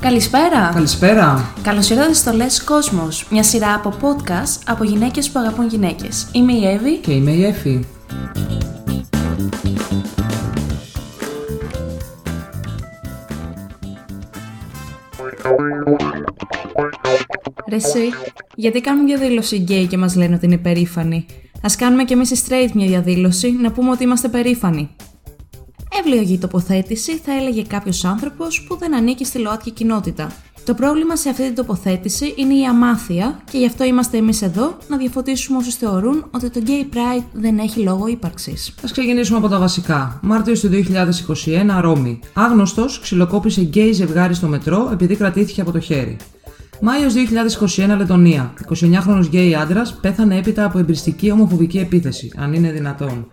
Καλησπέρα! Καλησπέρα! Καλώς ήρθατε στο Λες Κόσμος, μια σειρά από podcast από γυναίκες που αγαπούν γυναίκες. Είμαι η Εύη Και είμαι η Εφη. Ρε εσύ, γιατί κάνουν διαδήλωση γκέι και μας λένε ότι είναι περήφανοι. Ας κάνουμε κι εμείς οι straight μια διαδήλωση να πούμε ότι είμαστε περήφανοι. Εύλογη τοποθέτηση θα έλεγε κάποιος άνθρωπος που δεν ανήκει στη ΛΟΑΤΚΙ κοινότητα. Το πρόβλημα σε αυτή την τοποθέτηση είναι η αμάθεια και γι' αυτό είμαστε εμείς εδώ να διαφωτίσουμε όσους θεωρούν ότι το Gay Pride δεν έχει λόγο ύπαρξης. Α ξεκινήσουμε από τα βασικά. Μάρτιος του 2021, Ρώμη. Άγνωστος ξυλοκόπησε γκέι ζευγάρι στο μετρό επειδή κρατήθηκε από το χέρι. Μάιος 2021, Λετωνία. 29χρονο γκέι άντρας πέθανε έπειτα από εμπρηστική ομοφοβική επίθεση, αν είναι δυνατόν.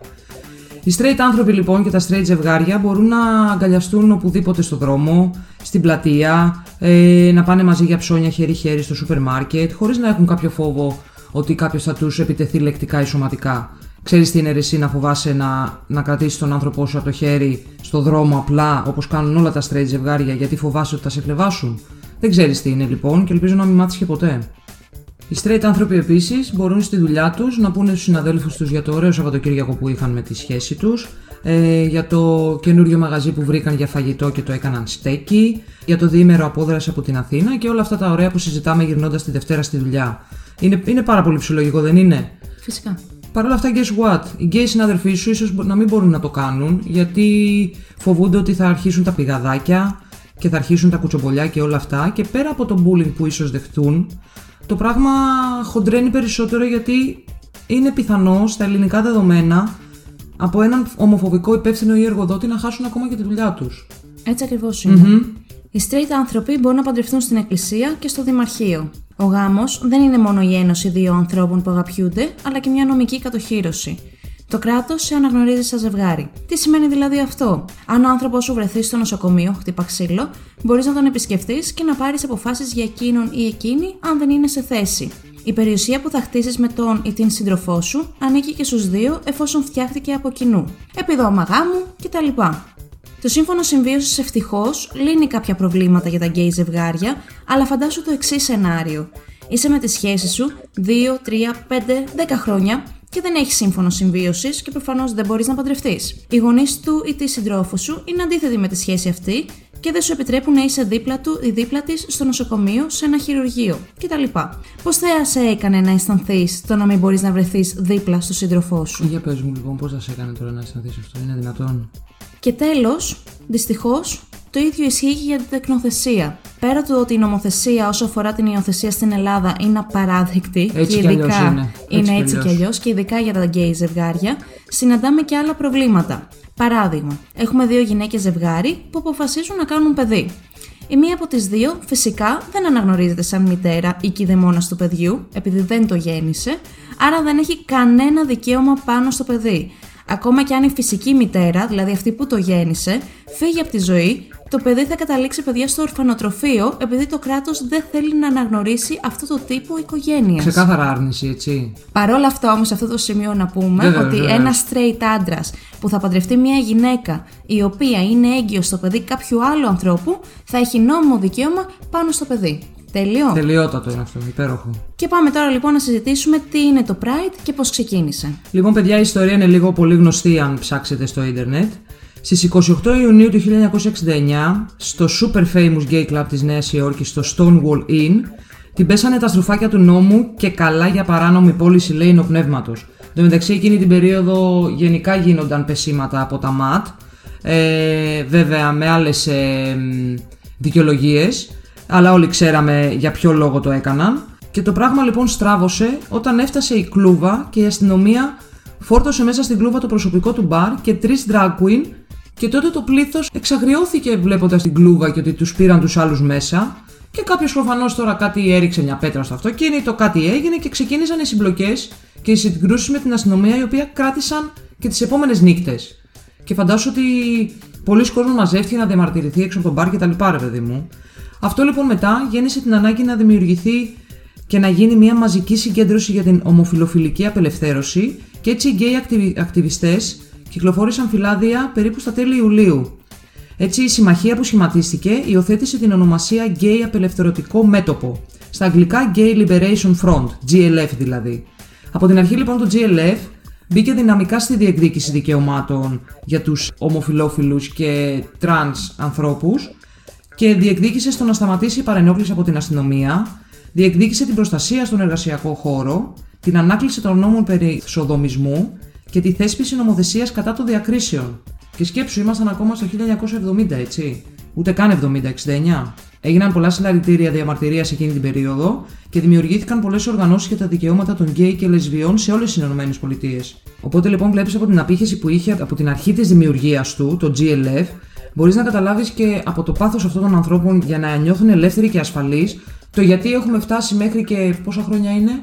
Οι straight άνθρωποι λοιπόν και τα straight ζευγάρια μπορούν να αγκαλιαστούν οπουδήποτε στο δρόμο, στην πλατεία, ε, να πάνε μαζί για ψώνια χέρι-χέρι στο σούπερ μάρκετ, χωρίς να έχουν κάποιο φόβο ότι κάποιος θα τους επιτεθεί λεκτικά ή σωματικά. Ξέρεις τι είναι ρε εσύ να φοβάσαι να, να κρατήσεις τον άνθρωπό σου από το χέρι στο δρόμο απλά όπως κάνουν όλα τα straight ζευγάρια γιατί φοβάσαι ότι θα σε κλεβάσουν; Δεν ξέρεις τι είναι λοιπόν και ελπίζω να μην μάθεις και ποτέ. Οι straight άνθρωποι επίσης μπορούν στη δουλειά τους να πούνε στους συναδέλφους τους για το ωραίο Σαββατοκύριακο που είχαν με τη σχέση τους, ε, για το καινούριο μαγαζί που βρήκαν για φαγητό και το έκαναν στέκι, για το διήμερο απόδραση από την Αθήνα και όλα αυτά τα ωραία που συζητάμε γυρνώντας τη Δευτέρα στη δουλειά. Είναι, είναι πάρα πολύ ψυχολογικό, δεν είναι; Φυσικά. Παρ' όλα αυτά, guess what? Οι γκέι συναδελφοί σου ίσως να μην μπορούν να το κάνουν γιατί φοβούνται ότι θα αρχίσουν τα πηγαδάκια και θα αρχίσουν τα κουτσομπολιά και όλα αυτά. Και πέρα από το bullying που ίσως δεχτούν, το πράγμα χοντρένει περισσότερο γιατί είναι πιθανό στα ελληνικά δεδομένα από έναν ομοφοβικό υπεύθυνο ή εργοδότη να χάσουν ακόμα και τη δουλειά τους. Έτσι ακριβώς είναι. Οι straight άνθρωποι μπορούν να παντρευτούν στην εκκλησία και στο δημαρχείο. Ο γάμος δεν είναι μόνο η ένωση δύο ανθρώπων που αγαπιούνται, αλλά και μια νομική κατοχήρωση. Το κράτος σε αναγνωρίζει σαν ζευγάρι. Τι σημαίνει δηλαδή αυτό; Αν ο άνθρωπό σου βρεθεί στο νοσοκομείο, χτύπα ξύλο, μπορείς να τον επισκεφτεί και να πάρεις αποφάσεις για εκείνον ή εκείνη, αν δεν είναι σε θέση. Η περιουσία που θα χτίσεις με τον ή την σύντροφό σου ανήκει και στους δύο εφόσον φτιάχτηκε από κοινού. Επιδόμα γάμου κτλ. Το σύμφωνο συμβίωσης ευτυχώς λύνει κάποια προβλήματα για τα γκέι ζευγάρια, αλλά φαντάσου το εξής σενάριο. Είσαι με τη σχέση σου 2, 3, 5, 10 χρόνια και δεν έχει σύμφωνο συμβίωσης και προφανώς δεν μπορείς να παντρευτείς. Οι γονείς του ή της συντρόφου σου είναι αντίθετοι με τη σχέση αυτή και δεν σου επιτρέπουν να είσαι δίπλα του ή δίπλα της στο νοσοκομείο, σε ένα χειρουργείο κτλ. Πώς θα σε έκανε να αισθανθείς το να μην μπορείς να βρεθείς δίπλα στο σύντροφό σου; Για πες μου λοιπόν, πώς θα σε έκανε τώρα να αισθανθείς αυτό, είναι δυνατόν; Και τέλος, δυστυχώς, το ίδιο ισχύει και για την τεκνοθεσία. Πέρα του ότι η νομοθεσία όσο αφορά την υιοθεσία στην Ελλάδα είναι απαράδεκτη Έτσι και κι αλλιώς ειδικά είναι. Έτσι κι έτσι κι αλλιώς. αλλιώς και ειδικά για τα γκέι ζευγάρια, συναντάμε και άλλα προβλήματα. Παράδειγμα, έχουμε δύο γυναίκες ζευγάρι που αποφασίζουν να κάνουν παιδί. Η μία από τις δύο φυσικά δεν αναγνωρίζεται σαν μητέρα ή κηδεμόνας του παιδιού, επειδή δεν το γέννησε, άρα δεν έχει κανένα δικαίωμα πάνω στο παιδί. Ακόμα και αν η φυσική μητέρα, δηλαδή αυτή που το γέννησε, φύγει από τη ζωή, το παιδί θα καταλήξει παιδιά στο ορφανοτροφείο επειδή το κράτος δεν θέλει να αναγνωρίσει αυτό το τύπο οικογένειας. Ξεκάθαρα άρνηση, έτσι. Παρ' όλα αυτά όμως, σε αυτό το σημείο να πούμε Βέβαια, ότι βέβαια. ένας straight άντρας που θα παντρευτεί μια γυναίκα η οποία είναι έγκυο στο παιδί κάποιου άλλου ανθρώπου θα έχει νόμιμο δικαίωμα πάνω στο παιδί. Τελειώ. Τελειότατο είναι αυτό, υπέροχο. Και πάμε τώρα λοιπόν να συζητήσουμε τι είναι το Pride και πώς ξεκίνησε. Λοιπόν, παιδιά, η ιστορία είναι λίγο πολύ γνωστή αν ψάξετε στο ίντερνετ. Στις 28 Ιουνίου του 1969, στο super famous gay club της Νέας Υόρκης, στο Stonewall Inn, την πέσανε τα στροφάκια του νόμου και καλά για παράνομη πώληση λέει πνεύματος. Εν τω μεταξύ εκείνη την περίοδο γενικά γίνονταν πεσήματα από τα ΜΑΤ, ε, βέβαια με άλλες ε, δικαιολογίες, αλλά όλοι ξέραμε για ποιο λόγο το έκαναν. Και το πράγμα λοιπόν στράβωσε όταν έφτασε η κλούβα και η αστυνομία φόρτωσε μέσα στην κλούβα το προσωπικό του μπαρ και τρεις drag queen και τότε το πλήθος εξαγριώθηκε βλέποντας την κλούβα και ότι τους πήραν τους άλλους μέσα. Και κάποιος προφανώς τώρα κάτι έριξε μια πέτρα στο αυτοκίνητο, κάτι έγινε και ξεκίνησαν οι συμπλοκές και οι συγκρούσεις με την αστυνομία η οποία κράτησαν και τις επόμενες νύχτες. Και φαντάσου ότι πολλοί κόσμοι μαζεύτηκε να διαμαρτυρηθεί έξω από τον μπαρ και τα λοιπά, ρε παιδί μου. Αυτό λοιπόν μετά γέννησε την ανάγκη να δημιουργηθεί και να γίνει μια μαζική συγκέντρωση για την ομοφιλοφιλική απελευθέρωση και έτσι οι γκέι ακτιβι- ακτιβιστές κυκλοφόρησαν φυλάδια περίπου στα τέλη Ιουλίου. Έτσι, η συμμαχία που σχηματίστηκε υιοθέτησε την ονομασία Gay Απελευθερωτικό Μέτωπο, στα αγγλικά Gay Liberation Front, GLF δηλαδή. Από την αρχή λοιπόν το GLF μπήκε δυναμικά στη διεκδίκηση δικαιωμάτων για τους ομοφιλόφιλους και τρανς ανθρώπους και διεκδίκησε στο να σταματήσει η παρενόχληση από την αστυνομία, διεκδίκησε την προστασία στον εργασιακό χώρο, την ανάκληση των νόμων περί σοδομισμού και τη θέσπιση νομοθεσίας κατά των διακρίσεων. Και σκέψου, ήμασταν ακόμα στο 1970, έτσι. Ούτε καν 70-69. Έγιναν πολλά συλλαλητήρια διαμαρτυρίας σε εκείνη την περίοδο και δημιουργήθηκαν πολλές οργανώσεις για τα δικαιώματα των γκέι και λεσβιών σε όλες τις ΗΠΑ. Οπότε λοιπόν βλέπεις από την απήχηση που είχε από την αρχή της δημιουργίας του, το GLF, μπορείς να καταλάβεις και από το πάθος αυτών των ανθρώπων για να νιώθουν ελεύθεροι και ασφαλείς, το γιατί έχουμε φτάσει μέχρι και πόσα χρόνια είναι;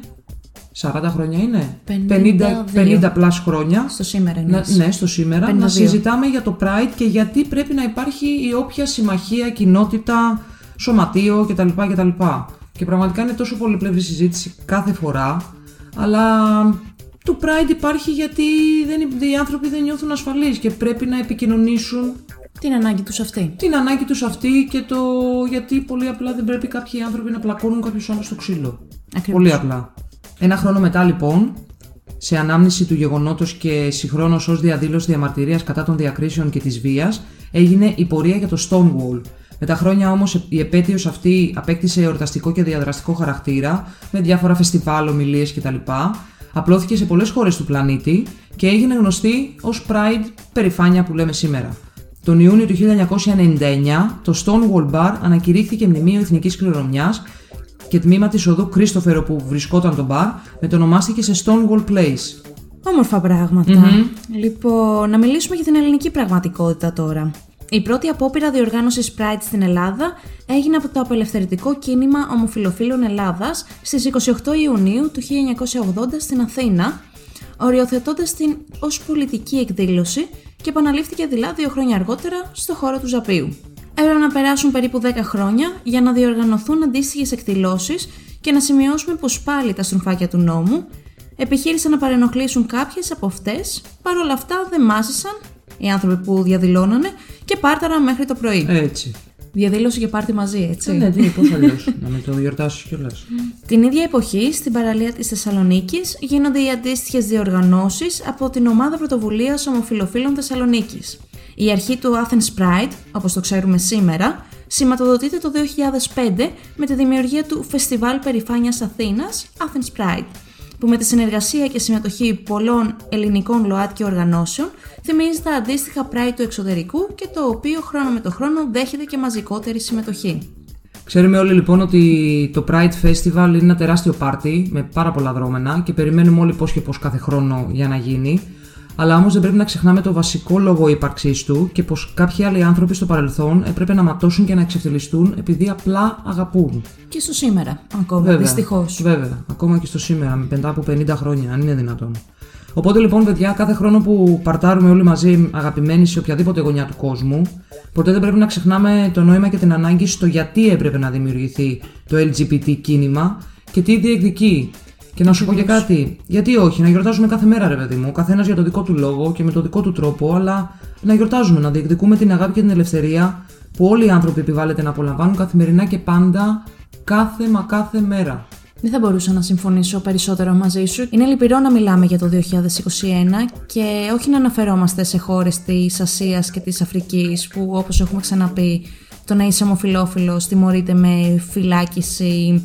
40 χρόνια είναι; 50, 50 plus χρόνια. Στο σήμερα είναι. Ναι, στο σήμερα. 52. Να συζητάμε για το Pride και γιατί πρέπει να υπάρχει η όποια συμμαχία, κοινότητα, σωματείο κτλ. κτλ. Και πραγματικά είναι τόσο πολύπλευρη συζήτηση κάθε φορά, αλλά το Pride υπάρχει γιατί δεν, οι άνθρωποι δεν νιώθουν ασφαλείς και πρέπει να επικοινωνήσουν την ανάγκη τους αυτή. Την ανάγκη τους αυτή και το γιατί πολύ απλά δεν πρέπει κάποιοι άνθρωποι να πλακώνουν κάποιους άλλους στο ξύλο. Ακριβώς. Πολύ απλά. Ένα χρόνο μετά λοιπόν, σε ανάμνηση του γεγονότος και συγχρόνως ως διαδήλωση διαμαρτυρίας κατά των διακρίσεων και της βίας, έγινε η πορεία για το Stonewall, με τα χρόνια όμως η επέτειος αυτή απέκτησε εορταστικό και διαδραστικό χαρακτήρα με διάφορα φεστιβάλ, ομιλίες κτλ. Απλώθηκε σε πολλές χώρες του πλανήτη και έγινε γνωστή ως Pride περηφάνεια που λέμε σήμερα. Τον Ιούνιο του 1999 το Stonewall Bar ανακηρύχθηκε μνημείο εθνικής κληρονομιάς και τμήμα της οδού Κρίστοφερ όπου βρισκόταν το μπαρ μετονομάστηκε σε Stonewall Place. Όμορφα Λοιπόν, να μιλήσουμε για την ελληνική πραγματικότητα τώρα. Η πρώτη απόπειρα διοργάνωσης Pride στην Ελλάδα έγινε από το απελευθερητικό κίνημα Ομοφιλοφίλων Ελλάδας στις 28 Ιουνίου του 1980 στην Αθήνα, οριοθετώντας την ως πολιτική εκδήλωση και επαναλήφθηκε δειλά δύο χρόνια αργότερα στο χώρο του Ζαπίου. Έπρεπε να περάσουν περίπου 10 χρόνια για να διοργανωθούν αντίστοιχες εκδηλώσεις και να σημειώσουμε πως πάλι τα στροφάκια του νόμου επιχείρησαν να παρενοχλήσουν κάποιες από αυτές, παρόλα αυτά δεν μάζεσαν οι άνθρωποι που διαδηλώνανε και πάρταραν μέχρι το πρωί. Έτσι. Διαδήλωση και πάρτι μαζί, έτσι. Ε, ναι, τι, πώς αλλιώ. να με το γιορτάσεις κιόλας. Την ίδια εποχή, στην παραλία της Θεσσαλονίκης, γίνονται οι αντίστοιχες διοργανώσεις από την ομάδα πρωτοβουλίας Ομοφιλοφίλων Θεσσαλονίκης. Η αρχή του Athens Pride, όπως το ξέρουμε σήμερα, σηματοδοτείται το 2005 με τη δημιουργία του Φεστιβάλ Περιφάνειας Αθήνας Athens Pride, που με τη συνεργασία και συμμετοχή πολλών ελληνικών ΛΟΑΤ και οργανώσεων θυμίζει τα αντίστοιχα Pride του εξωτερικού και το οποίο χρόνο με το χρόνο δέχεται και μαζικότερη συμμετοχή. Ξέρουμε όλοι λοιπόν ότι το Pride Festival είναι ένα τεράστιο πάρτι με πάρα πολλά δρόμενα και περιμένουμε όλοι πώς και πώς κάθε χρόνο για να γίνει. Αλλά όμως δεν πρέπει να ξεχνάμε το βασικό λόγο ύπαρξής του και πως κάποιοι άλλοι άνθρωποι στο παρελθόν έπρεπε να ματώσουν και να εξευτελιστούν επειδή απλά αγαπούν. Και στο σήμερα, ακόμα δυστυχώς. Βέβαια, ακόμα και στο σήμερα, μετά από 50 χρόνια, αν είναι δυνατόν. Οπότε λοιπόν, παιδιά, κάθε χρόνο που παρτάρουμε όλοι μαζί αγαπημένοι σε οποιαδήποτε γωνιά του κόσμου, ποτέ δεν πρέπει να ξεχνάμε το νόημα και την ανάγκη στο γιατί έπρεπε να δημιουργηθεί το LGBT κίνημα και τι διεκδικεί και να σου πω και κάτι, γιατί όχι, να γιορτάζουμε κάθε μέρα, ρε παιδί μου, ο καθένας για το δικό του λόγο και με το δικό του τρόπο, αλλά να γιορτάζουμε, να διεκδικούμε την αγάπη και την ελευθερία που όλοι οι άνθρωποι επιβάλλεται να απολαμβάνουν καθημερινά και πάντα, κάθε μα κάθε μέρα. Δεν θα μπορούσα να συμφωνήσω περισσότερο μαζί σου. Είναι λυπηρό να μιλάμε για το 2021 και όχι να αναφερόμαστε σε χώρες της Ασίας και της Αφρικής που, όπως έχουμε ξαναπεί, το να είσαι ομοφυλόφιλος τιμωρείται με φυλάκιση,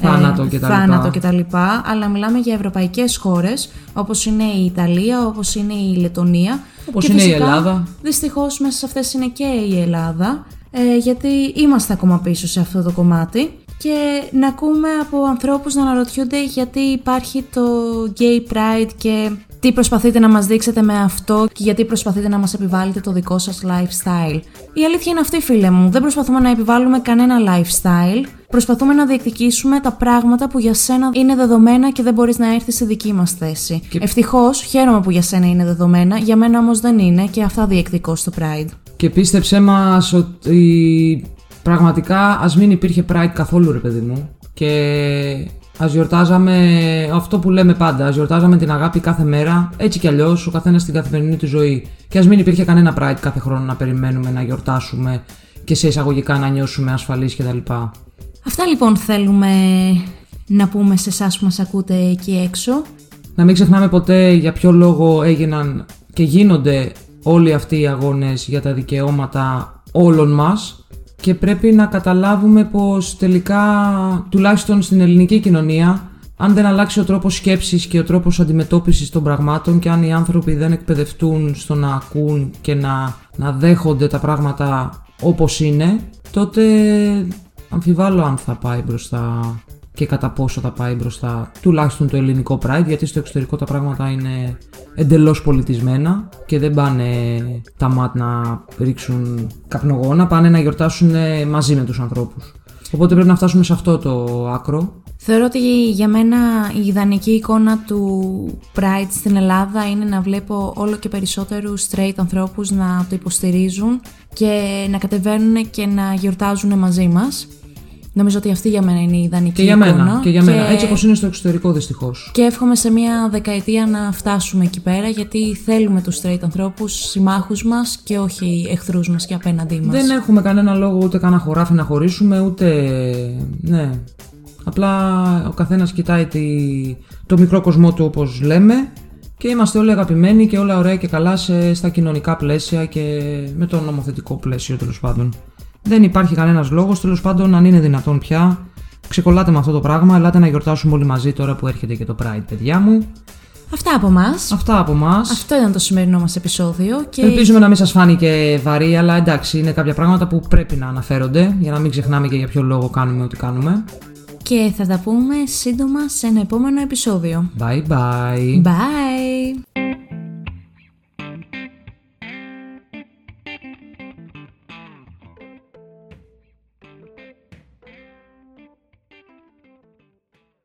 θάνατο ε, κτλ. Θάνατο κτλ. Αλλά μιλάμε για ευρωπαϊκές χώρες όπως είναι η Ιταλία, όπως είναι η Λετωνία. Όπως είναι φυσικά, η Ελλάδα. Δυστυχώς μέσα σε αυτές είναι και η Ελλάδα. Ε, γιατί είμαστε ακόμα πίσω σε αυτό το κομμάτι και να ακούμε από ανθρώπους να αναρωτιούνται γιατί υπάρχει το gay pride και τι προσπαθείτε να μας δείξετε με αυτό και γιατί προσπαθείτε να μας επιβάλλετε το δικό σας lifestyle. Η αλήθεια είναι αυτή φίλε μου, δεν προσπαθούμε να επιβάλλουμε κανένα lifestyle, προσπαθούμε να διεκδικήσουμε τα πράγματα που για σένα είναι δεδομένα και δεν μπορείς να έρθεις σε δική μας θέση. Και... Ευτυχώς, χαίρομαι που για σένα είναι δεδομένα, για μένα όμως δεν είναι και αυτά διεκδικώ στο Pride. Και πίστεψέ μας ότι πραγματικά ας μην υπήρχε Pride καθόλου ρε παιδί μου και Α γιορτάζαμε αυτό που λέμε πάντα. Α γιορτάζαμε την αγάπη κάθε μέρα, έτσι κι αλλιώς, ο καθένας στην καθημερινή του ζωή. Και ας μην υπήρχε κανένα Pride κάθε χρόνο να περιμένουμε να γιορτάσουμε και σε εισαγωγικά να νιώσουμε ασφαλείς κτλ. Αυτά λοιπόν θέλουμε να πούμε σε εσάς που μας ακούτε εκεί έξω. Να μην ξεχνάμε ποτέ για ποιο λόγο έγιναν και γίνονται όλοι αυτοί οι αγώνες για τα δικαιώματα όλων μας και πρέπει να καταλάβουμε πως τελικά τουλάχιστον στην ελληνική κοινωνία αν δεν αλλάξει ο τρόπος σκέψης και ο τρόπος αντιμετώπισης των πραγμάτων και αν οι άνθρωποι δεν εκπαιδευτούν στο να ακούν και να, να δέχονται τα πράγματα όπως είναι τότε αμφιβάλλω αν θα πάει μπροστά και κατά πόσο θα πάει μπροστά τουλάχιστον το ελληνικό Pride γιατί στο εξωτερικό τα πράγματα είναι εντελώς πολιτισμένα και δεν πάνε τα ΜΑΤ να ρίξουν καπνογόνα, πάνε να γιορτάσουν μαζί με τους ανθρώπους. Οπότε πρέπει να φτάσουμε σε αυτό το άκρο. Θεωρώ ότι για μένα η ιδανική εικόνα του Pride στην Ελλάδα είναι να βλέπω όλο και περισσότερους straight ανθρώπους να το υποστηρίζουν και να κατεβαίνουν και να γιορτάζουν μαζί μας. Νομίζω ότι αυτή για μένα είναι η ιδανική Και για εικόνα. μένα, και για μένα. Έτσι όπως είναι στο εξωτερικό δυστυχώς. Και εύχομαι σε μια δεκαετία να φτάσουμε εκεί πέρα γιατί θέλουμε τους straight ανθρώπους, συμμάχους μας και όχι εχθρούς μας και απέναντί μας. Δεν έχουμε κανένα λόγο ούτε κανένα χωράφι να χωρίσουμε, ούτε. Ναι. Απλά ο καθένας κοιτάει τη... το μικρό κοσμό του όπως λέμε και είμαστε όλοι αγαπημένοι και όλα ωραία και καλά σε... στα κοινωνικά πλαίσια και με το νομοθετικό πλαίσιο τέλος πάντων. Δεν υπάρχει κανένας λόγος, τέλος πάντων, αν είναι δυνατόν πια. Ξεκολλάτε με αυτό το πράγμα. Ελάτε να γιορτάσουμε όλοι μαζί τώρα που έρχεται και το Pride, παιδιά μου. Αυτά από εμά. Αυτά από εμά. Αυτό ήταν το σημερινό μας επεισόδιο. Και... Ελπίζουμε να μην σας φάνηκε βαρύ, αλλά εντάξει, είναι κάποια πράγματα που πρέπει να αναφέρονται για να μην ξεχνάμε και για ποιο λόγο κάνουμε ό,τι κάνουμε. Και θα τα πούμε σύντομα σε ένα επόμενο επεισόδιο. Bye bye. Bye!